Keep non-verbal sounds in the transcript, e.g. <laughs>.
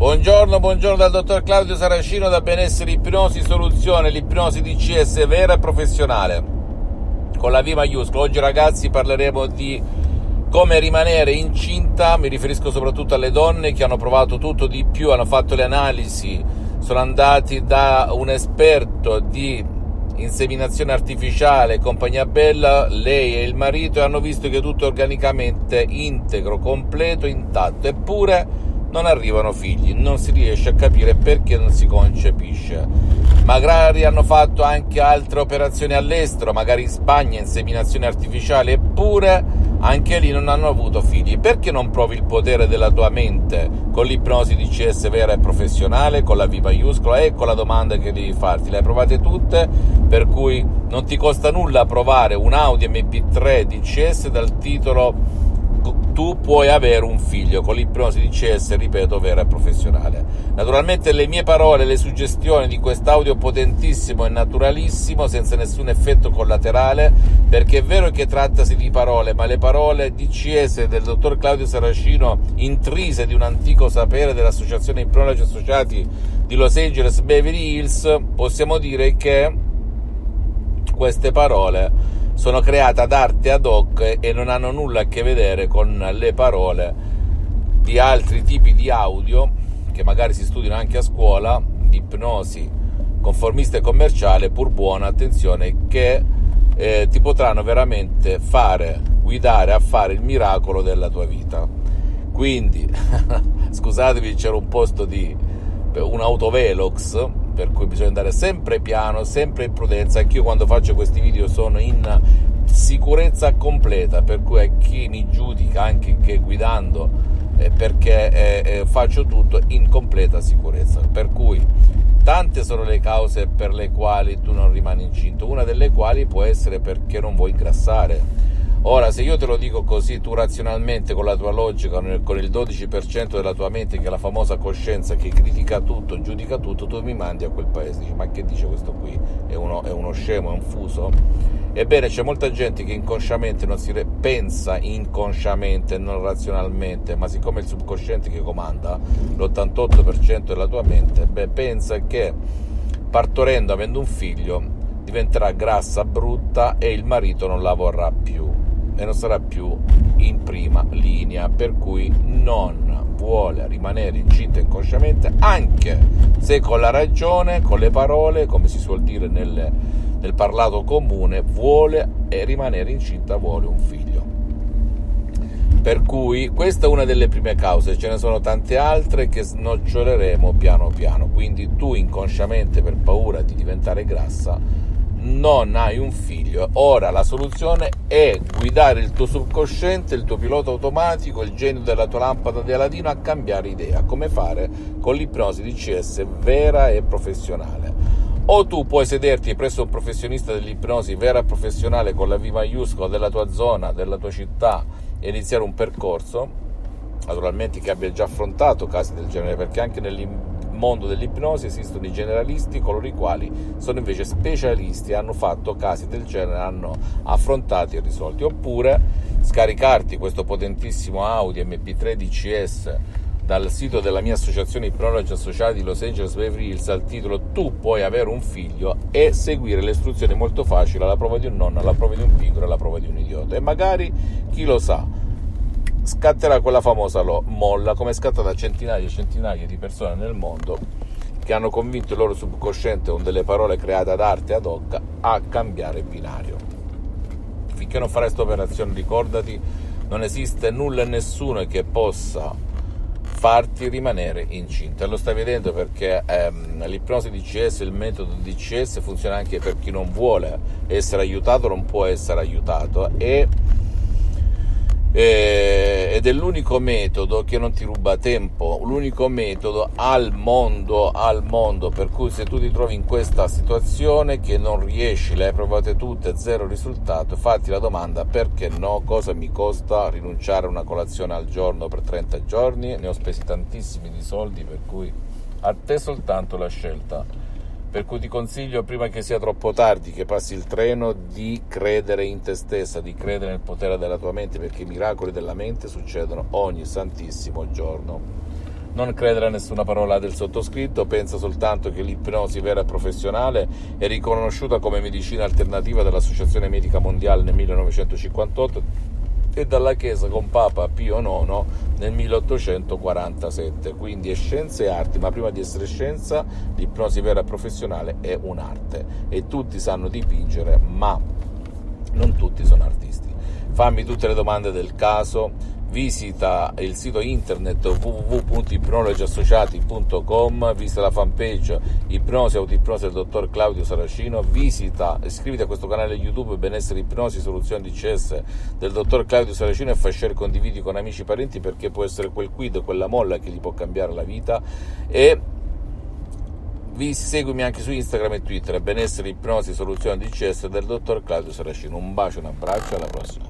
Buongiorno, buongiorno dal dottor Claudio Saracino da Benessere Ipnosi Soluzione, l'ipnosi DCS vera e professionale. Con la V maiuscola. Oggi ragazzi parleremo di come rimanere incinta, mi riferisco soprattutto alle donne che hanno provato tutto di più, hanno fatto le analisi, sono andati da un esperto di inseminazione artificiale compagnia bella, lei e il marito e hanno visto che tutto è organicamente integro, completo, intatto, eppure non arrivano figli, non si riesce a capire perché non si concepisce. Magari hanno fatto anche altre operazioni all'estero, magari in Spagna, inseminazione artificiale, eppure anche lì non hanno avuto figli. Perché non provi il potere della tua mente con l'ipnosi di CS vera e professionale, con la V maiuscola? Ecco la domanda che devi farti. Le hai provate tutte, per cui non ti costa nulla provare un Audi MP3 DCS dal titolo tu puoi avere un figlio con l'ipnosi di CS, ripeto, vera e professionale. Naturalmente le mie parole, le suggestioni di quest'audio potentissimo e naturalissimo, senza nessun effetto collaterale, perché è vero che trattasi di parole, ma le parole DCS del dottor Claudio Saracino, intrise di un antico sapere dell'Associazione Ipnologi Associati di Los Angeles Beverly Hills, possiamo dire che queste parole sono create ad arte ad hoc e non hanno nulla a che vedere con le parole di altri tipi di audio che magari si studiano anche a scuola, di ipnosi conformista e commerciale, pur buona, attenzione, che eh, ti potranno veramente fare guidare a fare il miracolo della tua vita. Quindi, <laughs> scusatevi, c'era un posto di un autovelox per cui bisogna andare sempre piano, sempre in prudenza. Anch'io quando faccio questi video sono in sicurezza completa, per cui a chi mi giudica anche che guidando, eh, perché eh, eh, faccio tutto in completa sicurezza. Per cui tante sono le cause per le quali tu non rimani incinto, una delle quali può essere perché non vuoi ingrassare Ora, se io te lo dico così, tu razionalmente, con la tua logica, con il 12% della tua mente, che è la famosa coscienza che critica tutto, giudica tutto, tu mi mandi a quel paese. Dici, ma che dice questo qui? È uno, è uno scemo, è un fuso? Ebbene, c'è molta gente che inconsciamente non si re- pensa inconsciamente, non razionalmente, ma siccome è il subconsciente che comanda l'88% della tua mente, beh, pensa che partorendo, avendo un figlio, diventerà grassa, brutta e il marito non la vorrà più e non sarà più in prima linea, per cui non vuole rimanere incinta inconsciamente, anche se con la ragione, con le parole, come si suol dire nel, nel parlato comune, vuole rimanere incinta, vuole un figlio. Per cui questa è una delle prime cause, ce ne sono tante altre che snoccioleremo piano piano, quindi tu inconsciamente per paura di diventare grassa non hai un figlio. Ora la soluzione è guidare il tuo subconsciente, il tuo pilota automatico, il genio della tua lampada di Aladino a cambiare idea, come fare con l'ipnosi di CS vera e professionale. O tu puoi sederti presso un professionista dell'ipnosi vera e professionale con la V maiuscola della tua zona, della tua città e iniziare un percorso, naturalmente che abbia già affrontato casi del genere, perché anche nell'ipnosi mondo dell'ipnosi esistono i generalisti, coloro i quali sono invece specialisti, hanno fatto casi del genere, hanno affrontati e risolti. Oppure scaricarti questo potentissimo Audi MP3 DCS dal sito della mia associazione Ipnologi Associati Los Angeles Beverly Hills al titolo Tu puoi avere un figlio e seguire le istruzioni molto facili alla prova di un nonno, alla prova di un piccolo, alla prova di un idiota. E magari, chi lo sa, scatterà quella famosa molla come è scattata centinaia e centinaia di persone nel mondo che hanno convinto il loro subconsciente con delle parole create ad arte ad hoc a cambiare binario. Finché non farai questa operazione ricordati non esiste nulla e nessuno che possa farti rimanere incinta. Lo stai vedendo perché ehm, l'ipnosi DCS, il metodo DCS funziona anche per chi non vuole essere aiutato, non può essere aiutato e eh, ed è l'unico metodo che non ti ruba tempo, l'unico metodo al mondo, al mondo, per cui se tu ti trovi in questa situazione che non riesci, le hai provate tutte, zero risultato, fatti la domanda perché no, cosa mi costa rinunciare a una colazione al giorno per 30 giorni, ne ho spesi tantissimi di soldi, per cui a te soltanto la scelta per cui ti consiglio prima che sia troppo tardi, che passi il treno, di credere in te stessa, di credere nel potere della tua mente, perché i miracoli della mente succedono ogni santissimo giorno. Non credere a nessuna parola del sottoscritto, pensa soltanto che l'ipnosi vera e professionale è riconosciuta come medicina alternativa dall'Associazione Medica Mondiale nel 1958 e dalla Chiesa con Papa Pio IX nel 1847. Quindi è scienza e arte, ma prima di essere scienza, l'ipnosi vera e professionale è un'arte e tutti sanno dipingere, ma non tutti sono artisti. Fammi tutte le domande del caso visita il sito internet www.ipnologiassociati.com, visita la fanpage Ipnosi Autoipnosi del dottor Claudio Saracino, visita, iscriviti a questo canale YouTube Benessere Ipnosi Soluzioni DCS del dottor Claudio Saracino e fai share condividi con amici e parenti perché può essere quel quid, quella molla che gli può cambiare la vita e vi seguimi anche su Instagram e Twitter Benessere Ipnosi Soluzioni DCS del dottor Claudio Saracino. Un bacio, un abbraccio, alla prossima.